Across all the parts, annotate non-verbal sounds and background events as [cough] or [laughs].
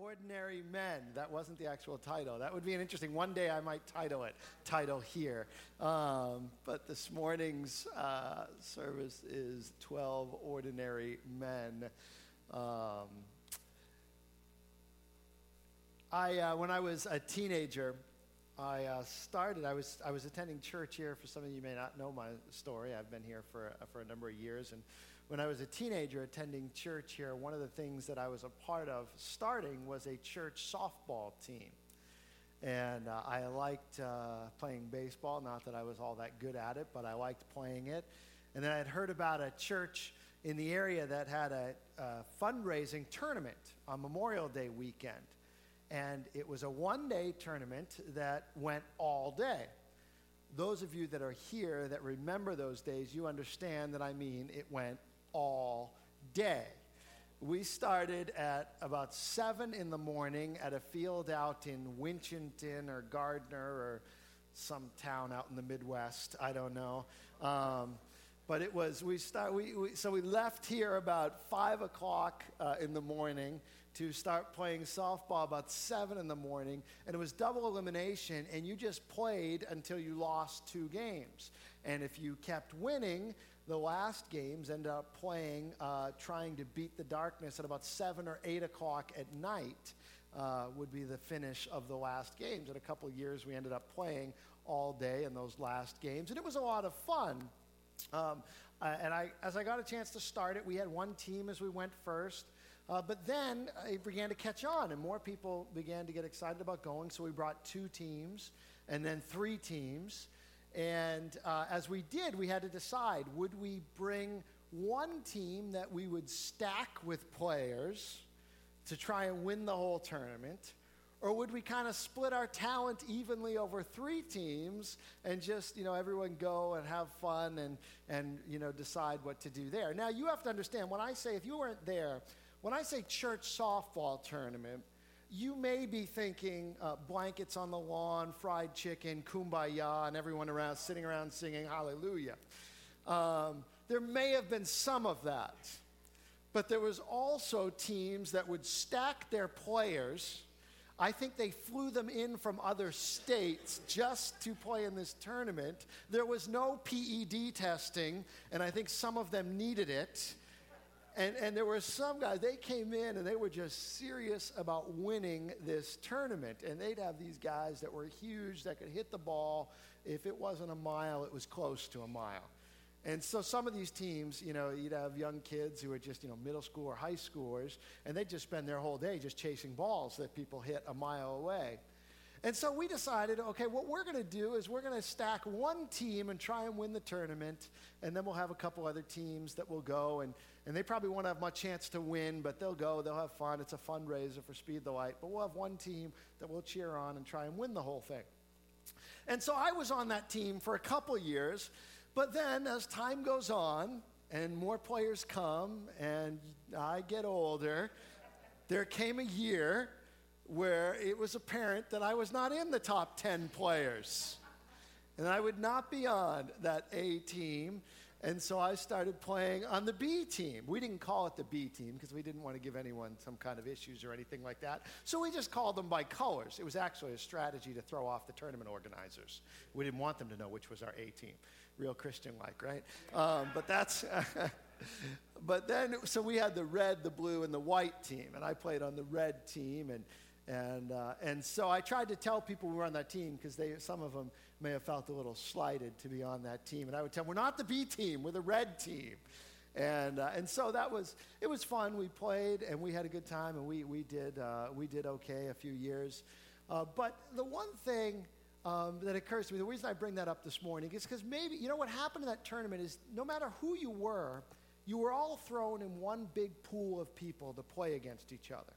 Ordinary Men. That wasn't the actual title. That would be an interesting. One day I might title it. Title here. Um, but this morning's uh, service is 12 Ordinary Men. Um, I, uh, when I was a teenager, I uh, started. I was I was attending church here. For some of you may not know my story, I've been here for for a number of years, and when I was a teenager attending church here, one of the things that I was a part of starting was a church softball team. And uh, I liked uh, playing baseball, not that I was all that good at it, but I liked playing it. And then I had heard about a church in the area that had a, a fundraising tournament on Memorial Day weekend. And it was a one day tournament that went all day those of you that are here that remember those days, you understand that I mean it went all day. We started at about 7 in the morning at a field out in Winchendon or Gardner or some town out in the Midwest. I don't know. Um, but it was, we start, we, we, so we left here about 5 o'clock uh, in the morning to start playing softball about 7 in the morning. And it was double elimination, and you just played until you lost two games. And if you kept winning, the last games ended up playing, uh, trying to beat the darkness at about 7 or 8 o'clock at night. Uh, would be the finish of the last games. In a couple years, we ended up playing all day in those last games, and it was a lot of fun. Um, uh, and I, as I got a chance to start it, we had one team as we went first. Uh, but then it began to catch on, and more people began to get excited about going. So we brought two teams, and then three teams. And uh, as we did, we had to decide would we bring one team that we would stack with players to try and win the whole tournament? Or would we kind of split our talent evenly over three teams and just, you know, everyone go and have fun and, and, you know, decide what to do there? Now, you have to understand, when I say, if you weren't there, when I say church softball tournament, you may be thinking uh, blankets on the lawn, fried chicken, kumbaya, and everyone around sitting around singing hallelujah. Um, there may have been some of that, but there was also teams that would stack their players. I think they flew them in from other states just to play in this tournament. There was no PED testing, and I think some of them needed it. And, and there were some guys, they came in and they were just serious about winning this tournament. And they'd have these guys that were huge, that could hit the ball. If it wasn't a mile, it was close to a mile. And so some of these teams, you know, you'd have young kids who are just, you know, middle school or high schoolers, and they'd just spend their whole day just chasing balls that people hit a mile away. And so we decided, okay, what we're going to do is we're going to stack one team and try and win the tournament, and then we'll have a couple other teams that will go, and, and they probably won't have much chance to win, but they'll go, they'll have fun. It's a fundraiser for Speed the Light, but we'll have one team that we'll cheer on and try and win the whole thing. And so I was on that team for a couple years, but then as time goes on and more players come and I get older, there came a year where it was apparent that I was not in the top 10 players. And I would not be on that A team. And so I started playing on the B team. We didn't call it the B team because we didn't want to give anyone some kind of issues or anything like that. So we just called them by colors. It was actually a strategy to throw off the tournament organizers. We didn't want them to know which was our A team. Real Christian like, right? Um, but that's. [laughs] but then, so we had the red, the blue, and the white team. And I played on the red team. And and, uh, and so I tried to tell people we were on that team because some of them may have felt a little slighted to be on that team. And I would tell them, we're not the B team, we're the red team. And, uh, and so that was, it was fun. We played and we had a good time and we, we, did, uh, we did okay a few years. Uh, but the one thing um, that occurs to me, the reason I bring that up this morning is because maybe, you know, what happened in that tournament is no matter who you were, you were all thrown in one big pool of people to play against each other.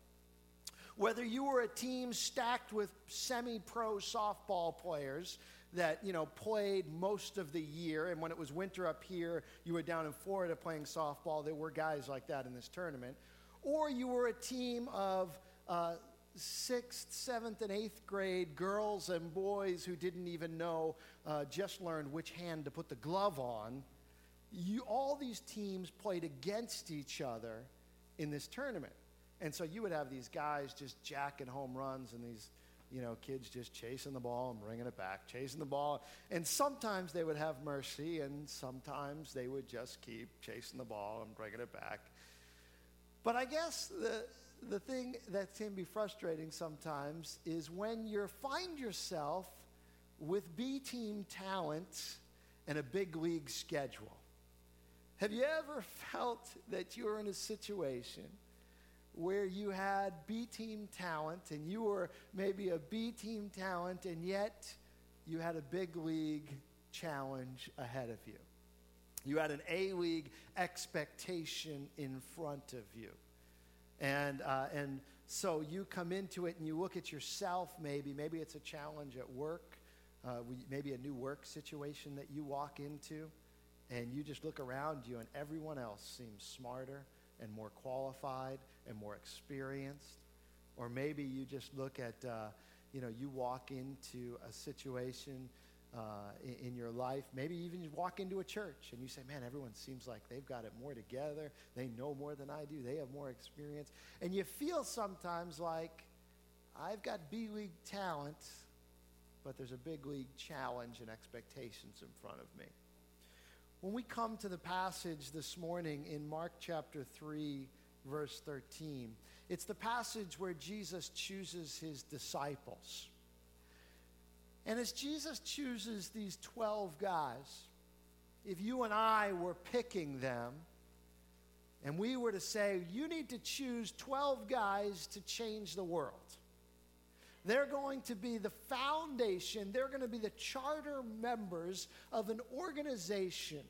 Whether you were a team stacked with semi pro softball players that you know played most of the year and when it was winter up here you were down in florida playing softball there were guys like that in this tournament. Or you were a team of uh, sixth seventh and eighth grade girls and boys who didn't even know uh, just learned which hand to put the glove on. You, all these teams played against each other in this tournament And so you would have these guys just jacking home runs and these, you know, kids just chasing the ball and bringing it back, chasing the ball. And sometimes they would have mercy, and sometimes they would just keep chasing the ball and bringing it back. But I guess the, the thing that can be frustrating sometimes is when you find yourself with B team talent and a big league schedule. Have you ever [laughs] felt that you were in a situation where you had B team talent and you were maybe a B team talent and yet you had a big league challenge ahead of you? You had an A league expectation in front of you. And, uh, and so you come into it and you look at yourself, maybe. Maybe it's a challenge at work, uh, maybe a new work situation that you walk into. And you just look around you, and everyone else seems smarter and more qualified and more experienced. Or maybe you just look at, uh, you know, you walk into a situation uh, in, in, your life. Maybe even you walk into a church and you say, man, everyone seems like they've got it more together. They know more than I do. They have more experience. And you feel sometimes like, I've got B League talent, but there's a big league challenge and expectations in front of me. When we come to the passage this morning in Mark chapter 3, verse 13, it's the passage where Jesus chooses his disciples. And as Jesus chooses these 12 guys, if you and I were picking them, and we were to say, you need to choose 12 guys to change the world. They're going to be the foundation, they're going to be the charter members of an organization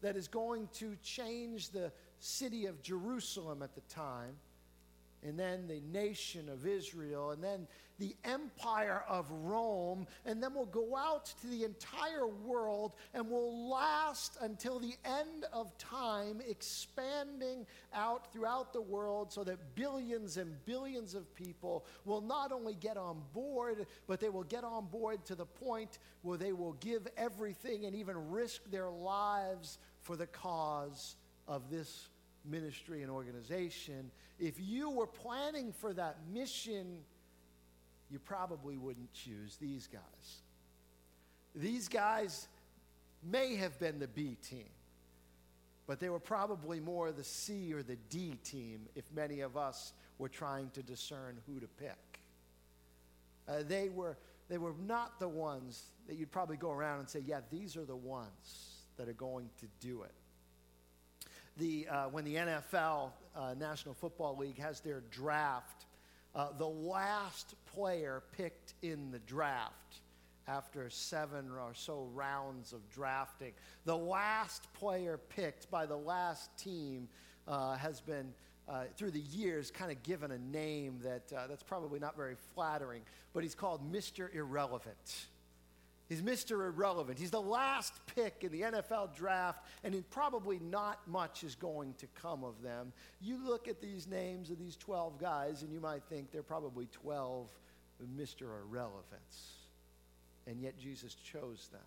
that is going to change the city of Jerusalem at the time and then the nation of Israel, and then the empire of Rome, and then we'll go out to the entire world and we'll last until the end of time, expanding out throughout the world so that billions and billions of people will not only get on board, but they will get on board to the point where they will give everything and even risk their lives for the cause of this ministry and organization. If you were planning for that mission, you probably wouldn't choose these guys. These guys may have been the B team, but they were probably more the C or the D team if many of us were trying to discern who to pick. Uh, they, were, they were not the ones that you'd probably go around and say, yeah, these are the ones that are going to do it the, uh, when the NFL, uh, National Football League, has their draft, uh, the last player picked in the draft after seven or so rounds of drafting, the last player picked by the last team uh, has been. Uh, through the years, kind of given a name that uh, that's probably not very flattering, but he's called Mr. Irrelevant. He's Mr. Irrelevant. He's the last pick in the NFL draft, and probably not much is going to come of them. You look at these names of these 12 guys, and you might think they're probably 12 Mr. Irrelevants. And yet Jesus chose them.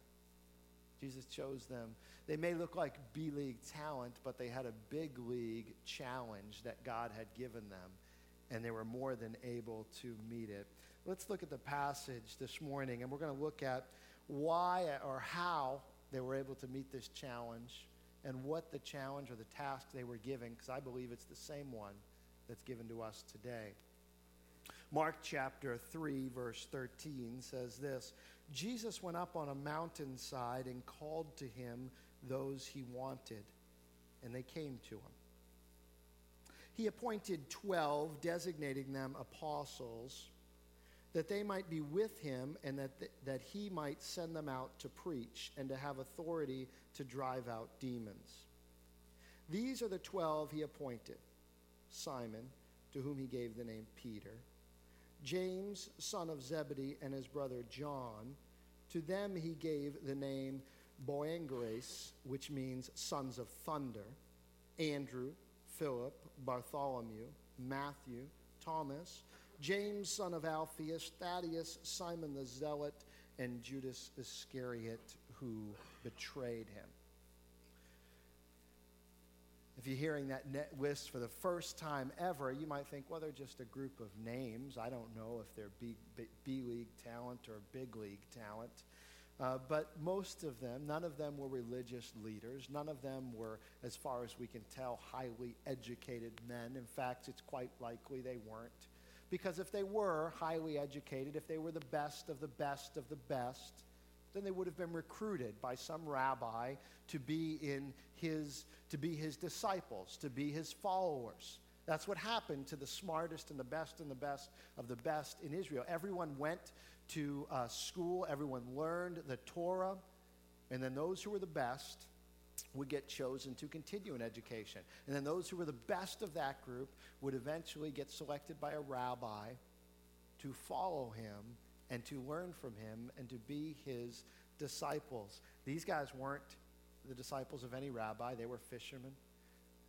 Jesus chose them. They may look like B League talent, but they had a big league challenge that God had given them, and they were more than able to meet it. Let's look at the passage this morning, and we're going to look at why or how they were able to meet this challenge and what the challenge or the task they were given, because I believe it's the same one that's given to us today. Mark chapter 3, verse 13 says this Jesus went up on a mountainside and called to him those he wanted, and they came to him. He appointed 12, designating them apostles that they might be with him and that, th- that he might send them out to preach and to have authority to drive out demons. These are the twelve he appointed Simon, to whom he gave the name Peter, James, son of Zebedee, and his brother John. To them he gave the name Boanerges, which means sons of thunder, Andrew, Philip, Bartholomew, Matthew, Thomas, James, son of Alphaeus, Thaddeus, Simon the Zealot, and Judas Iscariot, who betrayed him. If you're hearing that net list for the first time ever, you might think, well, they're just a group of names. I don't know if they're B, B, B league talent or big league talent. Uh, but most of them, none of them were religious leaders. None of them were, as far as we can tell, highly educated men. In fact, it's quite likely they weren't. Because if they were highly educated, if they were the best of the best of the best, then they would have been recruited by some rabbi to be in his to be his disciples, to be his followers. That's what happened to the smartest and the best and the best of the best in Israel. Everyone went to uh, school, everyone learned the Torah, and then those who were the best would get chosen to continue in education. And then those who were the best of that group would eventually get selected by a rabbi to follow him and to learn from him and to be his disciples. These guys weren't the disciples of any rabbi, they were fishermen.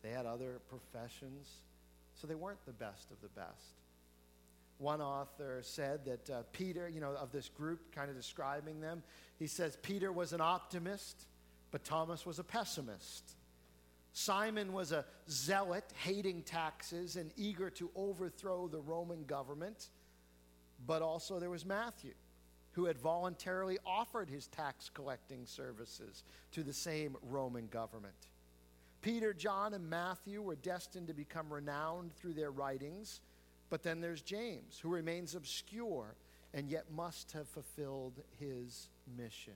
They had other professions, so they weren't the best of the best. One author said that uh, Peter, you know, of this group, kind of describing them, he says Peter was an optimist, but Thomas was a pessimist. Simon was a zealot, hating taxes and eager to overthrow the Roman government. But also there was Matthew, who had voluntarily offered his tax collecting services to the same Roman government. Peter, John, and Matthew were destined to become renowned through their writings but then there's James, who remains obscure and yet must have fulfilled his mission.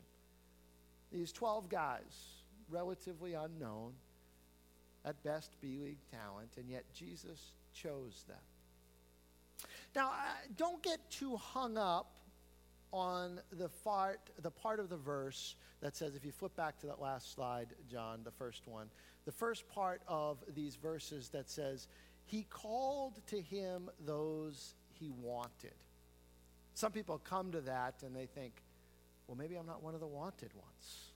These 12 guys, relatively unknown, at best B League talent, and yet Jesus chose them. Now, don't get too hung up on the part, the part of the verse that says, if you flip back to that last slide, John, the first one, the first part of these verses that says, he called to him those he wanted. Some people come to that and they think, well, maybe I'm not one of the wanted ones.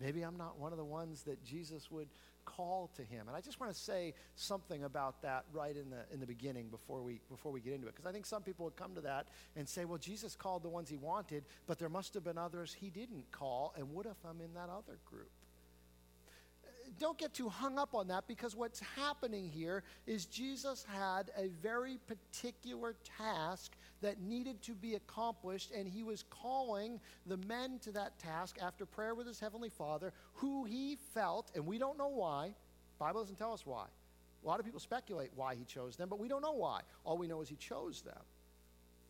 Maybe I'm not one of the ones that Jesus would call to him. And I just want to say something about that right in the, in the beginning before we, before we get into it. Because I think some people would come to that and say, well, Jesus called the ones he wanted, but there must have been others he didn't call. And what if I'm in that other group? don't get too hung up on that because what's happening here is Jesus had a very particular task that needed to be accomplished, and he was calling the men to that task after prayer with his heavenly Father, who he felt, and we don't know why. Bible doesn't tell us why. A lot of people speculate why he chose them, but we don't know why. All we know is he chose them.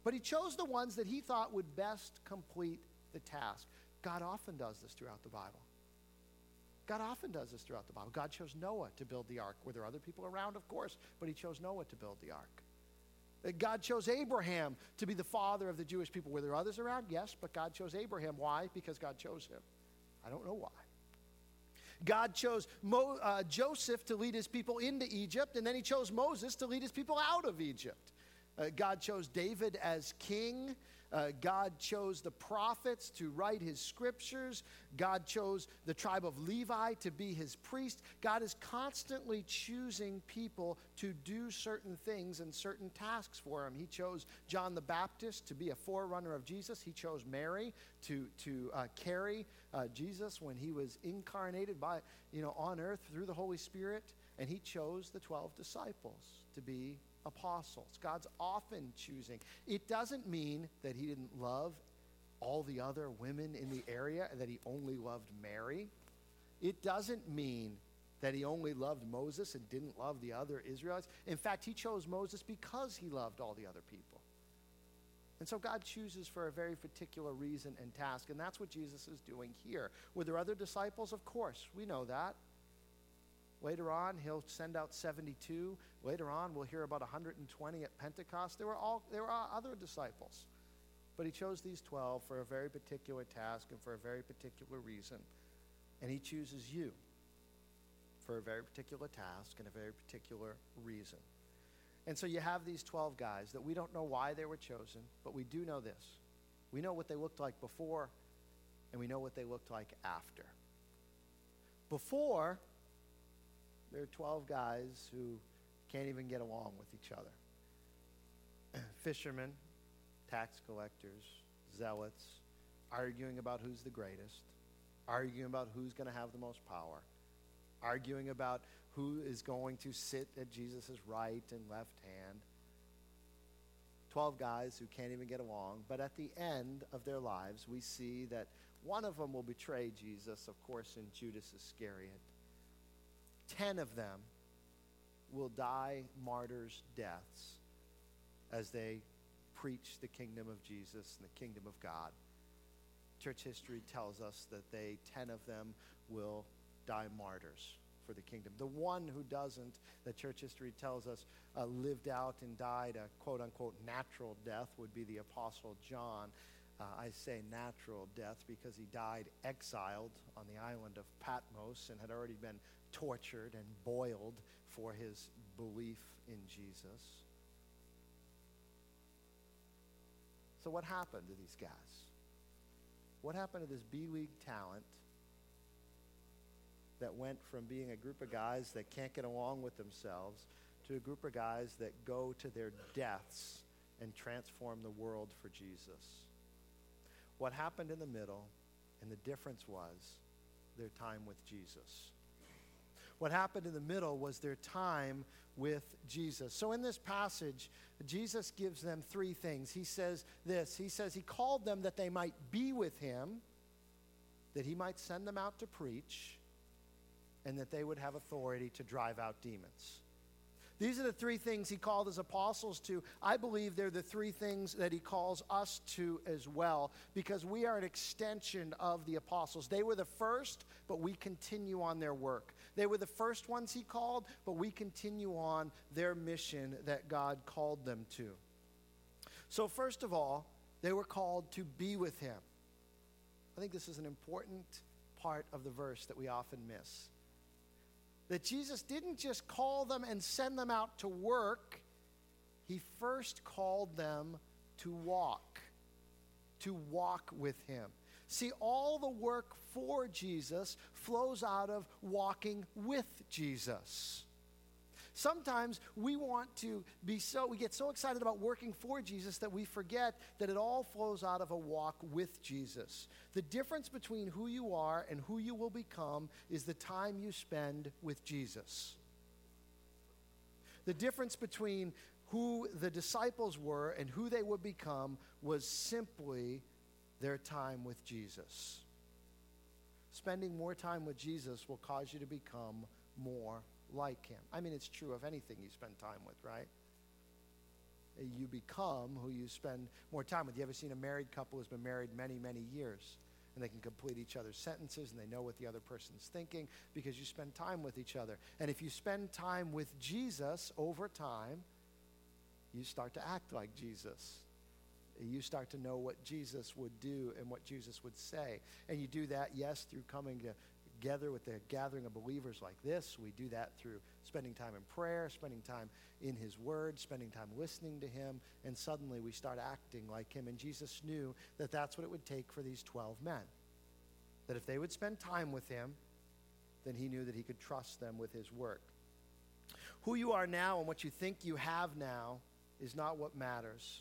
But he chose the ones that he thought would best complete the task. God often does this throughout the Bible. God often does this throughout the Bible. God chose Noah to build the ark. Were there other people around? Of course, but he chose Noah to build the ark. Uh, God chose Abraham to be the father of the Jewish people. Were there others around? Yes, but God chose Abraham. Why? Because God chose him. I don't know why. God chose Mo, uh, Joseph to lead his people into Egypt, and then he chose Moses to lead his people out of Egypt. Uh, God chose David as king. Uh, God chose the prophets to write his scriptures. God chose the tribe of Levi to be his priest. God is constantly choosing people to do certain things and certain tasks for him. He chose John the Baptist to be a forerunner of Jesus. He chose Mary to, to uh, carry uh, Jesus when he was incarnated by, you know, on earth through the Holy Spirit. And he chose the 12 disciples to be apostles. God's often choosing. It doesn't mean that he didn't love all the other women in the area and that he only loved Mary. It doesn't mean that he only loved Moses and didn't love the other Israelites. In fact, he chose Moses because he loved all the other people. And so God chooses for a very particular reason and task, and that's what Jesus is doing here. Were there other disciples? Of course, we know that. Later on, he'll send out 72. Later on, we'll hear about 120 at Pentecost. There were, all, there were other disciples. But he chose these 12 for a very particular task and for a very particular reason. And he chooses you for a very particular task and a very particular reason. And so you have these 12 guys that we don't know why they were chosen, but we do know this. We know what they looked like before, and we know what they looked like after. Before, there are 12 guys who can't even get along with each other [clears throat] fishermen, tax collectors, zealots, arguing about who's the greatest, arguing about who's going to have the most power, arguing about who is going to sit at Jesus' right and left hand. 12 guys who can't even get along. But at the end of their lives, we see that one of them will betray Jesus, of course, in Judas Iscariot. Ten of them will die martyrs' deaths as they preach the kingdom of Jesus and the kingdom of God. Church history tells us that they, ten of them, will die martyrs for the kingdom. The one who doesn't, the church history tells us, uh, lived out and died a quote unquote natural death would be the Apostle John. Uh, I say natural death because he died exiled on the island of Patmos and had already been tortured and boiled for his belief in Jesus. So, what happened to these guys? What happened to this B League talent that went from being a group of guys that can't get along with themselves to a group of guys that go to their deaths and transform the world for Jesus? What happened in the middle, and the difference was their time with Jesus. What happened in the middle was their time with Jesus. So in this passage, Jesus gives them three things. He says this He says, He called them that they might be with Him, that He might send them out to preach, and that they would have authority to drive out demons. These are the three things he called his apostles to. I believe they're the three things that he calls us to as well, because we are an extension of the apostles. They were the first, but we continue on their work. They were the first ones he called, but we continue on their mission that God called them to. So, first of all, they were called to be with him. I think this is an important part of the verse that we often miss that Jesus didn't just call them and send them out to work, he first called them to walk, to walk with him. See, all the work for Jesus flows out of walking with Jesus. Sometimes we want to be so, we get so excited about working for Jesus that we forget that it all flows out of a walk with Jesus. The difference between who you are and who you will become is the time you spend with Jesus. The difference between who the disciples were and who they would become was simply their time with Jesus. Spending more time with Jesus will cause you to become more like him. I mean, it's true of anything you spend time with, right? Eh, you become who you spend more time with. You ever seen a married couple who's been married many, many years? And they can complete each other's sentences and they know what the other person's thinking because you spend time with each other. And if you spend time with Jesus over time, you start to act like Jesus. Eh, you start to know what Jesus would do and what Jesus would say. And you do that, yes, through coming to together with the gathering of believers like this. We do that through spending time in prayer, spending time in His Word, spending time listening to Him, and suddenly we start acting like Him. And Jesus knew that that's what it would take for these 12 men. That if they would spend time with Him, then He knew that He could trust them with His work. Who you are now and what you think you have now is not what matters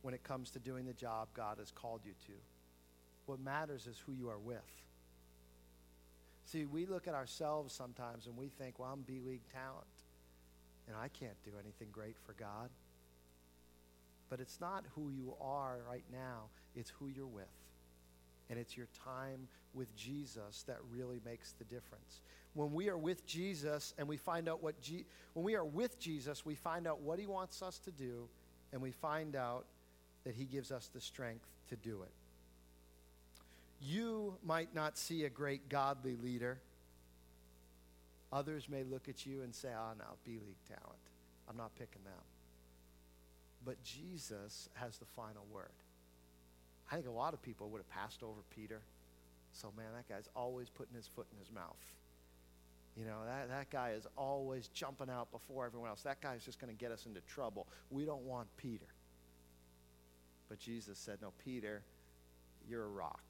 when it comes to doing the job God has called you to. What matters is who you are with. See, we look at ourselves sometimes and we think, well, I'm B League talent and I can't do anything great for God. But it's not who you are right now, it's who you're with. And it's your time with Jesus that really makes the difference. When we are with Jesus and we find out what Je- when we are with Jesus, we find out what he wants us to do and we find out that he gives us the strength to do it. You might not see a great godly leader. Others may look at you and say, oh, no, B League talent. I'm not picking them. But Jesus has the final word. I think a lot of people would have passed over Peter. So, man, that guy's always putting his foot in his mouth. You know, that, that guy is always jumping out before everyone else. That guy is just going to get us into trouble. We don't want Peter. But Jesus said, No, Peter, you're a rock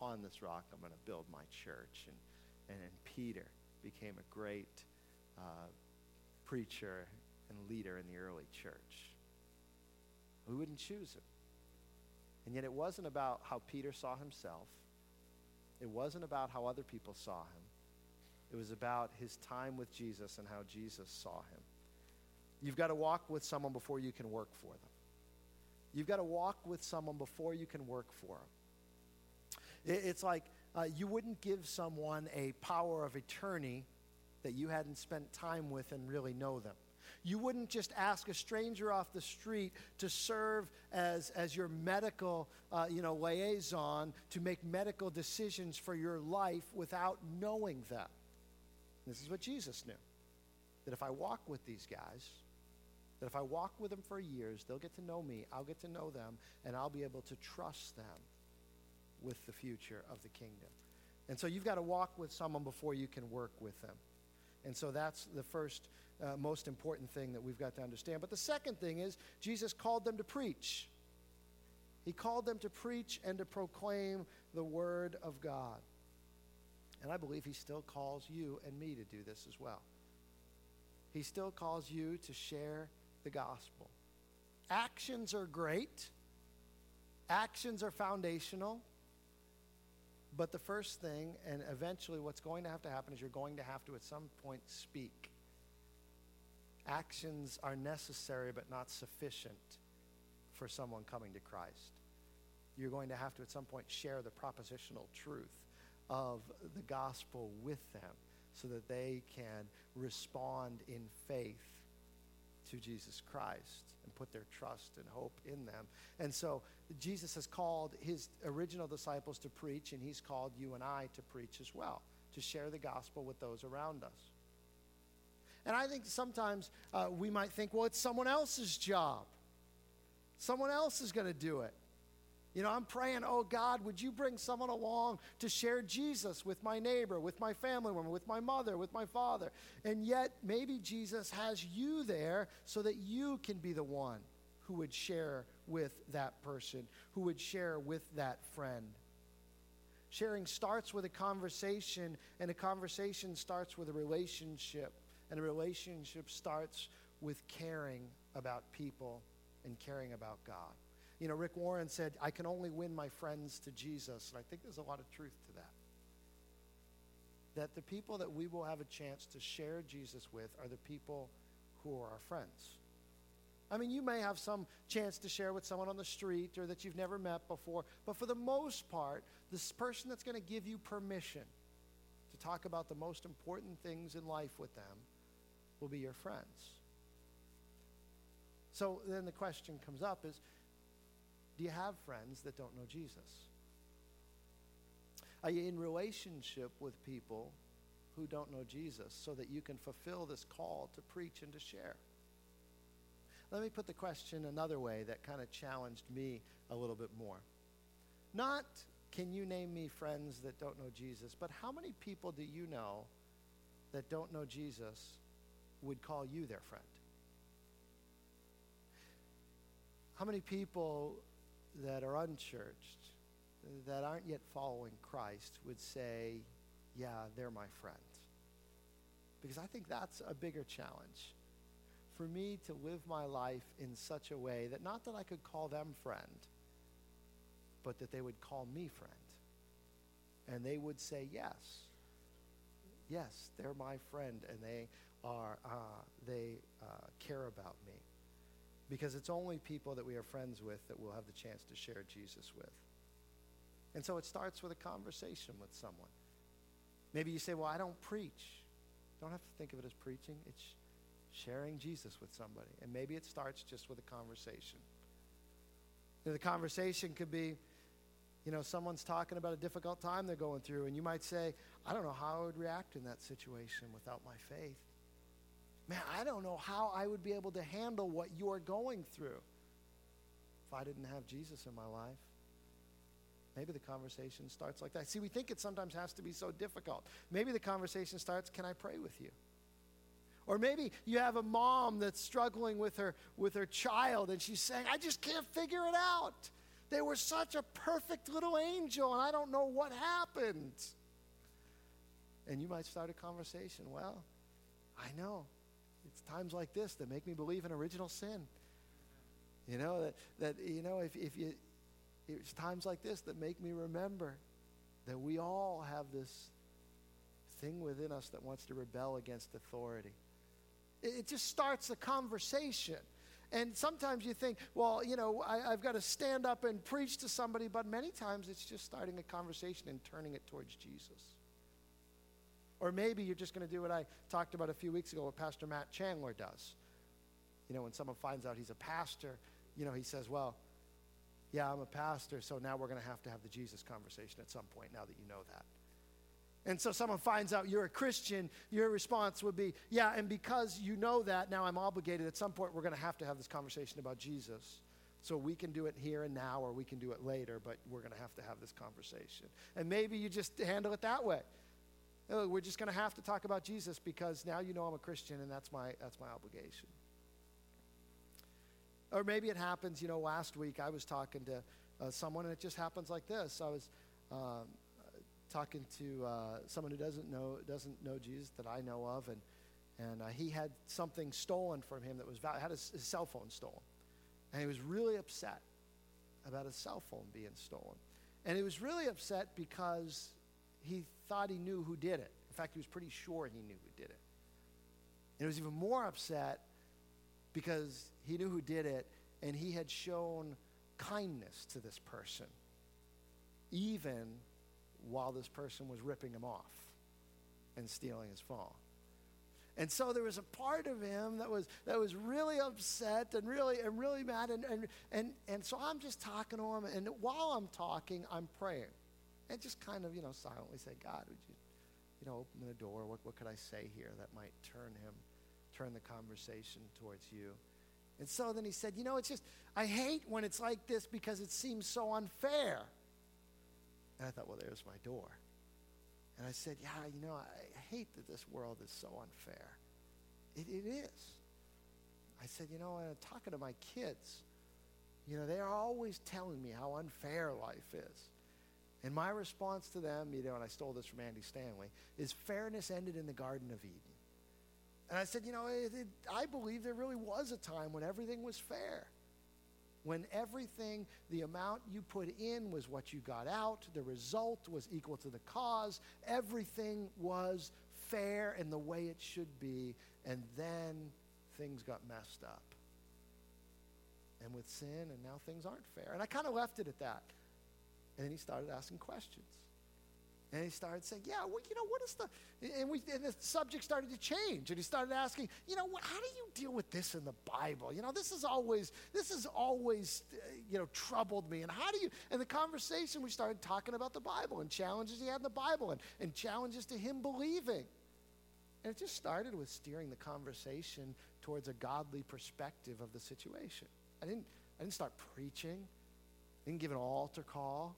upon this rock I'm going to build my church. And, and, and Peter became a great uh, preacher and leader in the early church. We wouldn't choose him. And yet it wasn't about how Peter saw himself. It wasn't about how other people saw him. It was about his time with Jesus and how Jesus saw him. You've got to walk with someone before you can work for them. You've got to walk with someone before you can work for them. It's like uh, you wouldn't give someone a power of attorney that you hadn't spent time with and really know them. You wouldn't just ask a stranger off the street to serve as, as your medical uh, you know, liaison to make medical decisions for your life without knowing them. This is what Jesus knew. That if I walk with these guys, that if I walk with them for years, they'll get to know me, I'll get to know them, and I'll be able to trust them with the future of the kingdom. And so you've got to walk with someone before you can work with them. And so that's the first uh, most important thing that we've got to understand. But the second thing is, Jesus called them to preach. He called them to preach and to proclaim the word of God. And I believe he still calls you and me to do this as well. He still calls you to share the gospel. Actions are great, actions are foundational. But the first thing, and eventually what's going to have to happen, is you're going to have to at some point speak. Actions are necessary but not sufficient for someone coming to Christ. You're going to have to at some point share the propositional truth of the gospel with them so that they can respond in faith to Jesus Christ and put their trust and hope in them. And so Jesus has called his original disciples to preach, and he's called you and I to preach as well, to share the gospel with those around us. And I think sometimes uh, we might think, well, it's someone else's job. Someone else is going to do it. You know, I'm praying, oh God, would you bring someone along to share Jesus with my neighbor, with my family member, with my mother, with my father? And yet, maybe Jesus has you there so that you can be the one who would share with that person, who would share with that friend. Sharing starts with a conversation, and a conversation starts with a relationship, and a relationship starts with caring about people and caring about God. You know, Rick Warren said, I can only win my friends to Jesus. And I think there's a lot of truth to that. That the people that we will have a chance to share Jesus with are the people who are our friends. I mean, you may have some chance to share with someone on the street or that you've never met before, but for the most part, this person that's going to give you permission to talk about the most important things in life with them will be your friends. So then the question comes up is do you have friends that don't know Jesus? Are you in relationship with people who don't know Jesus so that you can fulfill this call to preach and to share? Let me put the question another way that kind of challenged me a little bit more. Not can you name me friends that don't know Jesus, but how many people do you know that don't know Jesus would call you their friend? How many people that are unchurched, that aren't yet following Christ, would say, Yeah, they're my friend. Because I think that's a bigger challenge. For me to live my life in such a way that not that I could call them friend, but that they would call me friend. And they would say, Yes, yes, they're my friend, and they are, uh, they uh, care about me because it's only people that we are friends with that we'll have the chance to share Jesus with. And so it starts with a conversation with someone. Maybe you say, Well, I don't preach. Don't have to think of it as preaching, it's sharing Jesus with somebody. And maybe it starts just with a conversation. The conversation could be, you know, someone's talking about a difficult time they're going through, and you might say, I don't know how I would react in that situation without my faith man, I don't know how I would be able to handle what you're going through if I didn't have Jesus in my life. Maybe the conversation starts like that. See, we think it sometimes has to be so difficult. Maybe the conversation starts, Can I pray with you? Or maybe you have a mom that's struggling with her, with her child and she's saying, I just can't figure it out. They were such a perfect little angel and I don't know what happened. And you might start a conversation. Well, I know. It's times like this that make me believe in original sin. You know, that, that you know, if, if you, it's times like this that make me remember that we all have this thing within us that wants to rebel against authority. It, it just starts a conversation. And sometimes you think, well, you know, I, have got to stand up and preach to somebody, but many times it's just starting a conversation and turning it towards Jesus. Or maybe you're just going to do what I talked about a few weeks ago, what Pastor Matt Chandler does. You know, when someone finds out he's a pastor, you know, he says, well, yeah, I'm a pastor, so now we're going to have to have the Jesus conversation at some point now that you know that. And so someone finds out you're a Christian, your response would be, yeah, and because you know that, now I'm obligated at some point we're going to have to have this conversation about Jesus. So we can do it here and now, or we can do it later, but we're going to have to have this conversation. And maybe you just handle it that way. Oh, we're just going to have to talk about Jesus because now you know I'm a Christian and that's my, that's my obligation. Or maybe it happens, you know, last week I was talking to uh, someone and it just happens like this. I was um, talking to uh, someone who doesn't know, doesn't know Jesus that I know of, and, and uh, he had something stolen from him that was had his, his cell phone stolen. And he was really upset about his cell phone being stolen. And he was really upset because he thought he knew who did it. In fact, he was pretty sure he knew who did it. And he was even more upset because he knew who did it and he had shown kindness to this person, even while this person was ripping him off and stealing his phone. And so there was a part of him that was that was really upset and really and really mad and and and, and so I'm just talking to him and while I'm talking I'm praying. And just kind of, you know, silently say, God, would you, you know, open the door? What what could I say here that might turn him, turn the conversation towards you? And so then he said, you know, it's just I hate when it's like this because it seems so unfair. And I thought, well, there's my door. And I said, yeah, you know, I hate that this world is so unfair. It, it is. I said, you know, I'm talking to my kids. You know, they are always telling me how unfair life is. And my response to them, you know, and I stole this from Andy Stanley, is fairness ended in the Garden of Eden. And I said, you know, it, it, I believe there really was a time when everything was fair when everything, the amount you put in was what you got out, the result was equal to the cause, everything was fair and the way it should be, and then things got messed up. And with sin, and now things aren't fair. And I kind of left it at that. And then he started asking questions. And he started saying, yeah, well, you know, what is the, and, we, and the subject started to change. And he started asking, you know, how do you deal with this in the Bible? You know, this is always, this has always, you know, troubled me. And how do you, and the conversation, we started talking about the Bible and challenges he had in the Bible and, and challenges to him believing. And it just started with steering the conversation towards a godly perspective of the situation. I didn't, I didn't start preaching, didn't give an altar call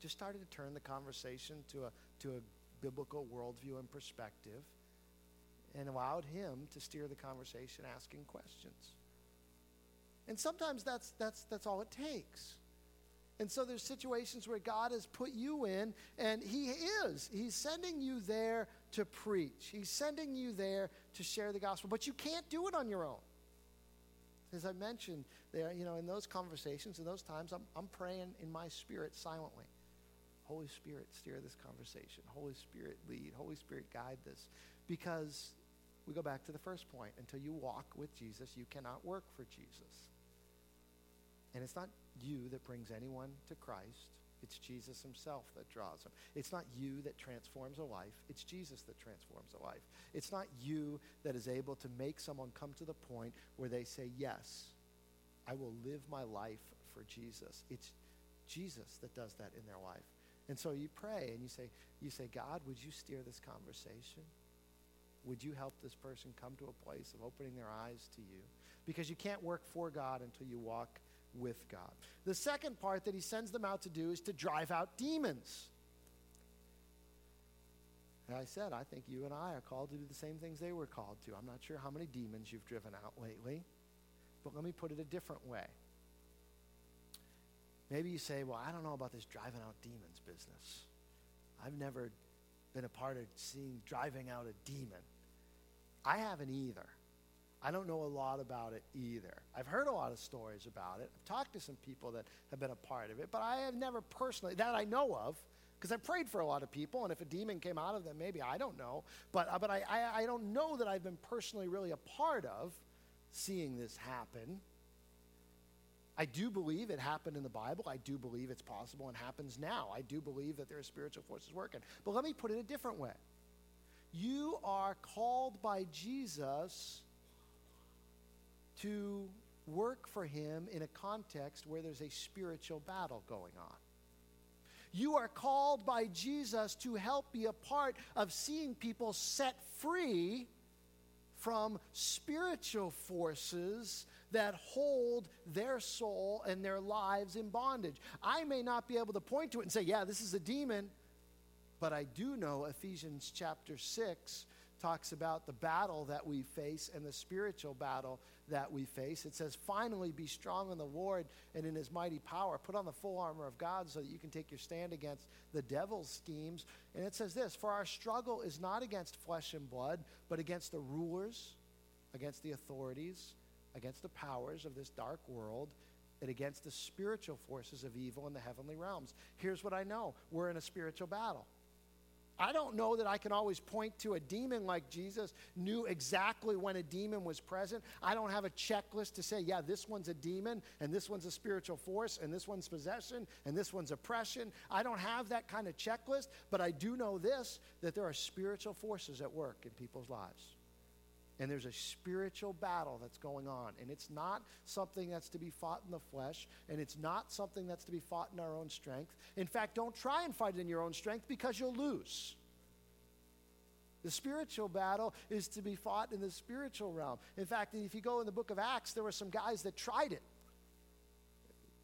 just started to turn the conversation to a, to a biblical worldview and perspective and allowed him to steer the conversation asking questions. And sometimes that's, that's, that's all it takes. And so there's situations where God has put you in, and He is. He's sending you there to preach. He's sending you there to share the gospel, but you can't do it on your own. As I mentioned, there, you know, in those conversations, in those times, I'm, I'm praying in my spirit silently. Holy Spirit, steer this conversation. Holy Spirit, lead. Holy Spirit, guide this. Because we go back to the first point. Until you walk with Jesus, you cannot work for Jesus. And it's not you that brings anyone to Christ. It's Jesus himself that draws them. It's not you that transforms a life. It's Jesus that transforms a life. It's not you that is able to make someone come to the point where they say, yes, I will live my life for Jesus. It's Jesus that does that in their life. And so you pray and you say, you say, God, would you steer this conversation? Would you help this person come to a place of opening their eyes to you? Because you can't work for God until you walk with God. The second part that he sends them out to do is to drive out demons. And I said, I think you and I are called to do the same things they were called to. I'm not sure how many demons you've driven out lately, but let me put it a different way. Maybe you say, well, I don't know about this driving out demons business. I've never been a part of seeing driving out a demon. I haven't either. I don't know a lot about it either. I've heard a lot of stories about it. I've talked to some people that have been a part of it, but I have never personally, that I know of, Because I prayed for a lot of people, and if a demon came out of them, maybe I don't know. But, uh, but I, I, I don't know that I've been personally really a part of seeing this happen. I do believe it happened in the Bible. I do believe it's possible and happens now. I do believe that there are spiritual forces working. But let me put it a different way. You are called by Jesus to work for him in a context where there's a spiritual battle going on. You are called by Jesus to help be a part of seeing people set free from spiritual forces that hold their soul and their lives in bondage. I may not be able to point to it and say, yeah, this is a demon, but I do know Ephesians chapter 6 talks about the battle that we face and the spiritual battle that we face. It says, finally, be strong in the Lord and in his mighty power. Put on the full armor of God so that you can take your stand against the devil's schemes. And it says this For our struggle is not against flesh and blood, but against the rulers, against the authorities, against the powers of this dark world. And against the spiritual forces of evil in the heavenly realms. Here's what I know we're in a spiritual battle. I don't know that I can always point to a demon like Jesus knew exactly when a demon was present. I don't have a checklist to say, yeah, this one's a demon, and this one's a spiritual force, and this one's possession, and this one's oppression. I don't have that kind of checklist, but I do know this that there are spiritual forces at work in people's lives. And there's a spiritual battle that's going on. And it's not something that's to be fought in the flesh, and it's not something that's to be fought in our own strength. In fact, don't try and fight it in your own strength because you'll lose. The spiritual battle is to be fought in the spiritual realm. In fact, if you go in the book of Acts, there were some guys that tried it.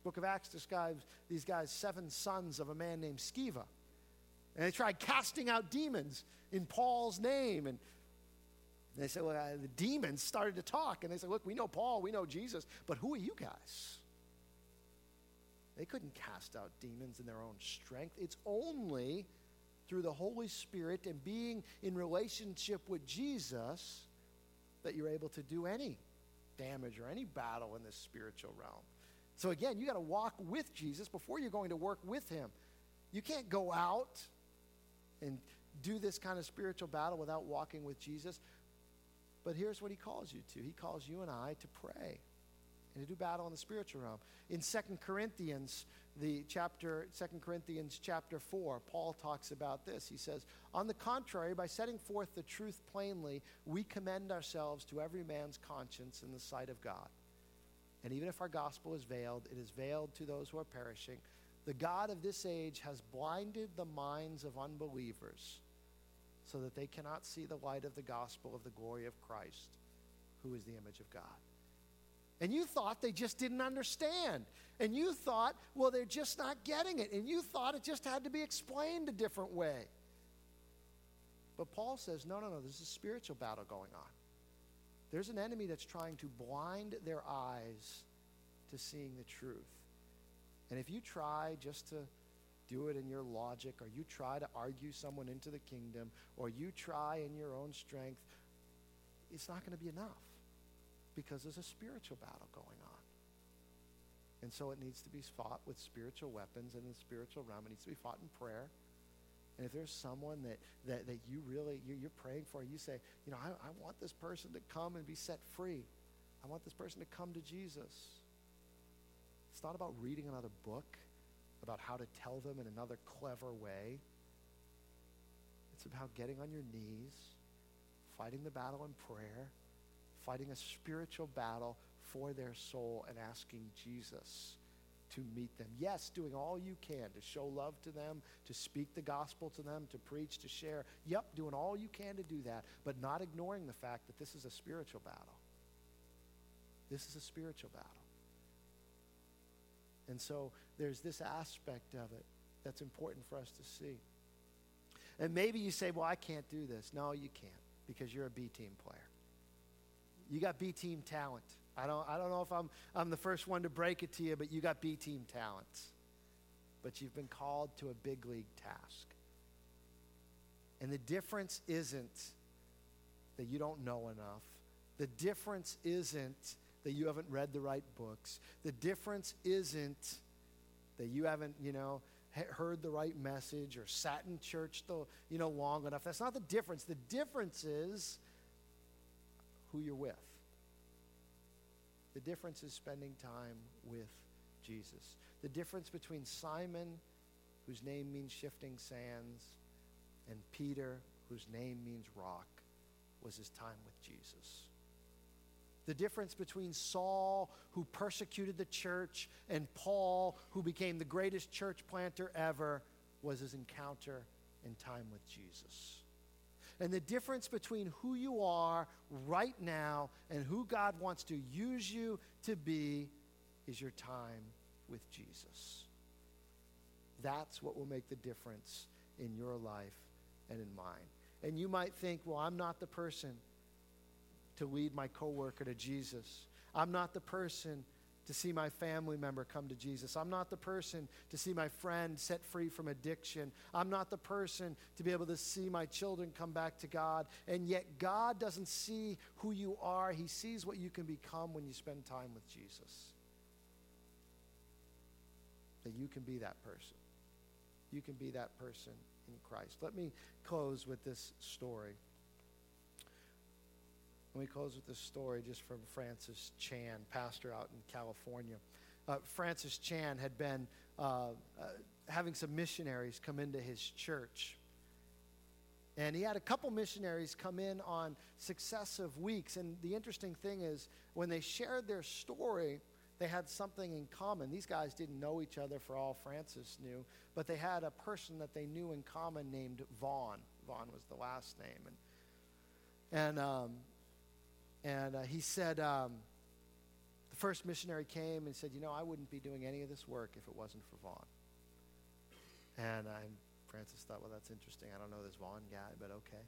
Book of Acts describes these guys, seven sons of a man named Sceva. And they tried casting out demons in Paul's name. And they said, well, uh, the demons started to talk. And they said, look, we know Paul, we know Jesus, but who are you guys? They couldn't cast out demons in their own strength. It's only through the Holy Spirit and being in relationship with Jesus that you're able to do any damage or any battle in this spiritual realm. So again, you got to walk with Jesus before you're going to work with him. You can't go out and do this kind of spiritual battle without walking with Jesus. But here's what he calls you to he calls you and I to pray and to do battle in the spiritual realm. In Second Corinthians, the chapter, Second Corinthians chapter 4, Paul talks about this. He says, On the contrary, by setting forth the truth plainly, we commend ourselves to every man's conscience in the sight of God. And even if our gospel is veiled, it is veiled to those who are perishing. The God of this age has blinded the minds of unbelievers so that they cannot see the light of the gospel of the glory of Christ, who is the image of God. And you thought they just didn't understand. And you thought, well, they're just not getting it. And you thought it just had to be explained a different way. But Paul says, no, no, no, there's a spiritual battle going on. There's an enemy that's trying to blind their eyes to seeing the truth. And if you try just to do it in your logic, or you try to argue someone into the kingdom, or you try in your own strength, it's not going to be enough because there's a spiritual battle going on. And so it needs to be fought with spiritual weapons and in the spiritual realm. It needs to be fought in prayer. And if there's someone that, that, that you really, you're, you're praying for, you say, you know, I, I want this person to come and be set free. I want this person to come to Jesus. It's not about reading another book about how to tell them in another clever way. It's about getting on your knees, fighting the battle in prayer, fighting a spiritual battle for their soul, and asking Jesus to meet them. Yes, doing all you can to show love to them, to speak the gospel to them, to preach, to share. Yep, doing all you can to do that, but not ignoring the fact that this is a spiritual battle. This is a spiritual battle. And so there's this aspect of it that's important for us to see. And maybe you say, well, I can't do this. No, you can't because you're a B team player. You got B team talent. I don't, I don't know if I'm, I'm the first one to break it to you, but you got B team talent. But you've been called to a big league task. And the difference isn't that you don't know enough. The difference isn't that you haven't read the right books. The difference isn't that you haven't, you know, heard the right message or sat in church the, you know, long enough. That's not the difference. The difference is who you're with. The difference is spending time with Jesus. The difference between Simon, whose name means shifting sands, and Peter, whose name means rock, was his time with Jesus. The difference between Saul, who persecuted the church, and Paul, who became the greatest church planter ever, was his encounter and time with Jesus. And the difference between who you are right now and who God wants to use you to be is your time with Jesus. That's what will make the difference in your life and in mine. And you might think, well, I'm not the person to lead my coworker to Jesus. I'm not the person to see my family member come to Jesus. I'm not the person to see my friend set free from addiction. I'm not the person to be able to see my children come back to God. And yet, God doesn't see who you are, He sees what you can become when you spend time with Jesus. That you can be that person. You can be that person in Christ. Let me close with this story. Let me close with this story just from Francis Chan, pastor out in California. Uh, Francis Chan had been uh, uh, having some missionaries come into his church. And he had a couple missionaries come in on successive weeks. And the interesting thing is, when they shared their story, they had something in common. These guys didn't know each other for all Francis knew, but they had a person that they knew in common named Vaughn. Vaughn was the last name. And, and um, and uh, he said, um, the first missionary came and said, You know, I wouldn't be doing any of this work if it wasn't for Vaughn. And I, Francis thought, Well, that's interesting. I don't know this Vaughn guy, but okay.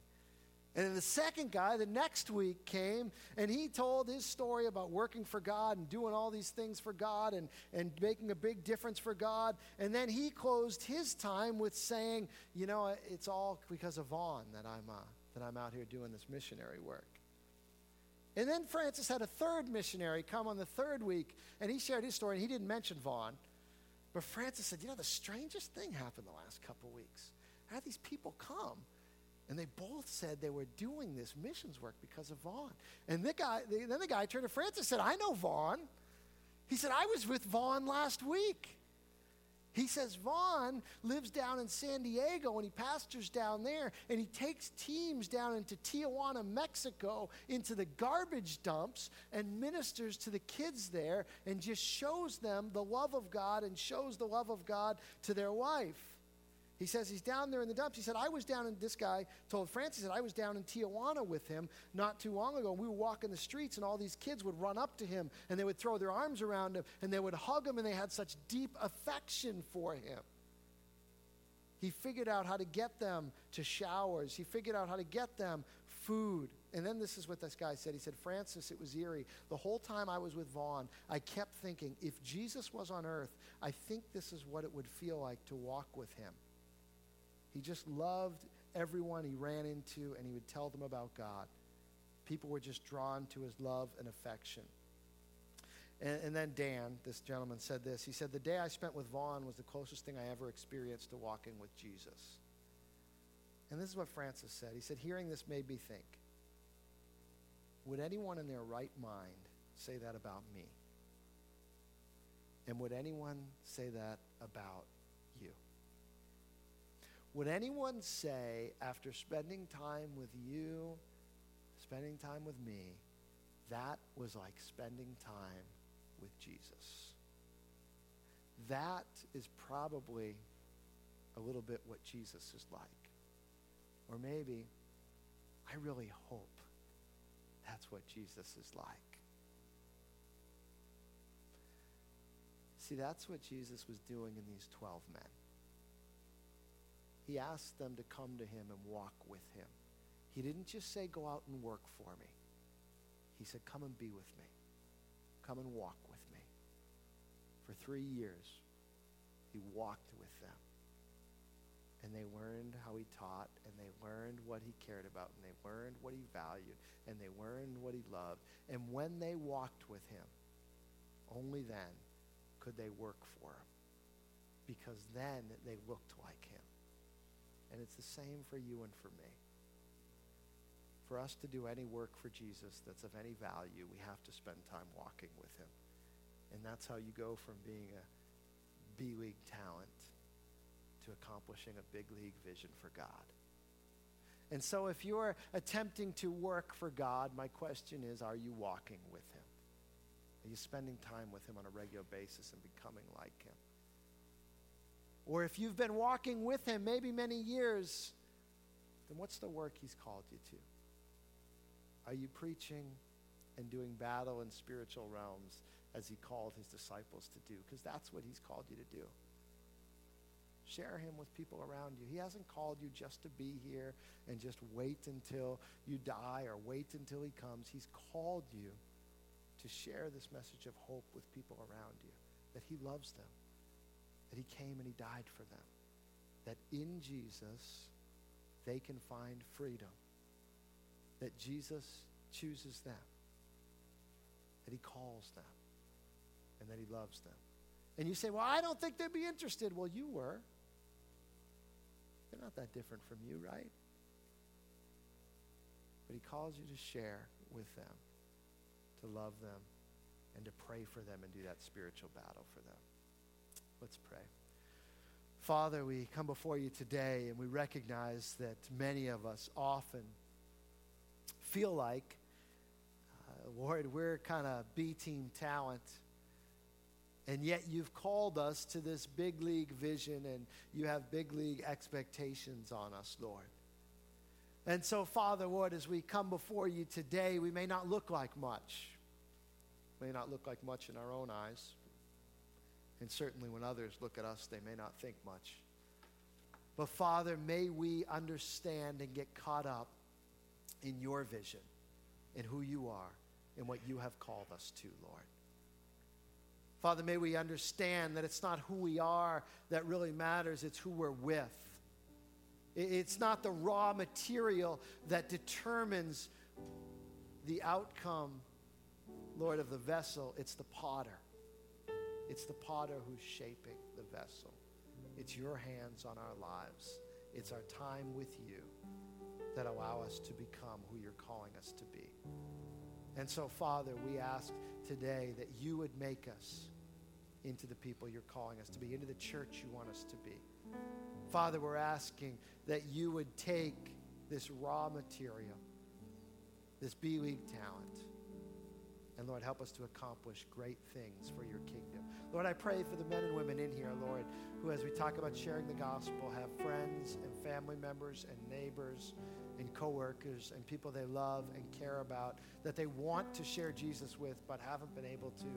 And then the second guy, the next week, came and he told his story about working for God and doing all these things for God and, and making a big difference for God. And then he closed his time with saying, You know, it's all because of Vaughn that I'm, uh, that I'm out here doing this missionary work. And then Francis had a third missionary come on the third week, and he shared his story, and he didn't mention Vaughn. But Francis said, You know, the strangest thing happened the last couple weeks. How these people come? And they both said they were doing this missions work because of Vaughn. And the guy, then the guy turned to Francis and said, I know Vaughn. He said, I was with Vaughn last week. He says Vaughn lives down in San Diego and he pastors down there and he takes teams down into Tijuana, Mexico, into the garbage dumps and ministers to the kids there and just shows them the love of God and shows the love of God to their wife. He says he's down there in the dumps. He said, I was down in, this guy told Francis that I was down in Tijuana with him not too long ago. And We were walking the streets, and all these kids would run up to him, and they would throw their arms around him, and they would hug him, and they had such deep affection for him. He figured out how to get them to showers, he figured out how to get them food. And then this is what this guy said. He said, Francis, it was eerie. The whole time I was with Vaughn, I kept thinking, if Jesus was on earth, I think this is what it would feel like to walk with him. He just loved everyone he ran into, and he would tell them about God. People were just drawn to his love and affection. And, and, then Dan, this gentleman, said this. He said, The day I spent with Vaughn was the closest thing I ever experienced to walking with Jesus. And this is what Francis said. He said, Hearing this made me think Would anyone in their right mind say that about me? And would anyone say that about would anyone say, after spending time with you, spending time with me, that was like spending time with Jesus? That is probably a little bit what Jesus is like. Or maybe, I really hope that's what Jesus is like. See, that's what Jesus was doing in these 12 men he asked them to come to him and walk with him. He didn't just say, Go out and work for me. He said, Come and be with me. Come and walk with me. For three years, he walked with them. And they learned how he taught, and they learned what he cared about, and they learned what he valued, and they learned what he loved. And when they walked with him, only then could they work for him. because then they looked like him. And it's the same for you and for me. For us to do any work for Jesus that's of any value, we have to spend time walking with him. And that's how you go from being a B League talent to accomplishing a big league vision for God. And so, if you're attempting to work for God, my question is are you walking with Him? Are you spending time with Him on a regular basis and becoming like Him? Or if you've been walking with Him maybe many years, then what's the work He's called you to? Are you preaching and doing battle in spiritual realms as He called His disciples to do? Because that's what He's called you to do. Share him with people around you. He hasn't called you just to be here and just wait until you die or wait until he comes. He's called you to share this message of hope with people around you, that he loves them, that he came and he died for them, that in Jesus they can find freedom, that Jesus chooses them, that he calls them, and that he loves them. And you say, Well, I don't think they'd be interested. Well, you were. They're not that different from you, right? But he calls you to share with them, to love them, and to pray for them and do that spiritual battle for them. Let's pray. Father, we come before you today and we recognize that many of us often feel like, uh, Lord, we're kind of B team talent and yet you've called us to this big league vision and you have big league expectations on us, Lord. And so, Father, Lord, as we come before you today, we may not look like much. May not look like much in our own eyes. And certainly when others look at us, they may not think much. But Father, may we understand and get caught up in your vision, in who you are, and what you have called us to, Lord. Father, may we understand that it's not who we are that really matters, it's who we're with. It's not the raw material that determines the outcome, Lord, of the vessel. It's the potter. It's the potter who's shaping the vessel. It's your hands on our lives. It's our time with you that allow us to become who you're calling us to be. And so, Father, we ask today that you would make us into the people you're calling us to be, into the church you want us to be. Father, we're asking that you would take this raw material, this B League talent, and Lord, help us to accomplish great things for your kingdom. Lord, I pray for the men and women in here, Lord, who, as we talk about sharing the gospel, have friends and family members and neighbors and coworkers and people they love and care about that they want to share Jesus with but haven't been able to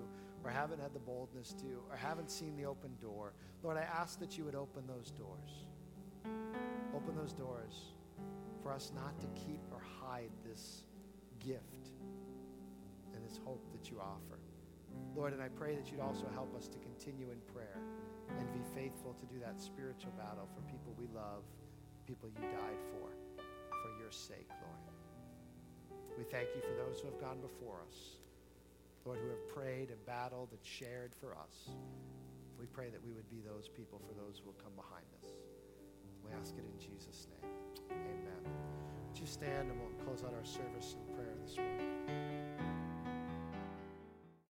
or haven't had the boldness to or haven't seen the open door. Lord, I ask that you would open those doors. Open those doors for us not to keep or hide this gift this hope that you offer. Lord, and I pray that you'd also help us to continue in prayer and be faithful to do that spiritual battle for people we love, people you died for for your sake, Lord. We thank you for those who have gone before us, Lord, who have prayed and battled and shared for us. We pray that we would be those people for those who will come behind us. We ask it in Jesus' name. Amen. Would you stand and we'll close out our service in prayer this morning?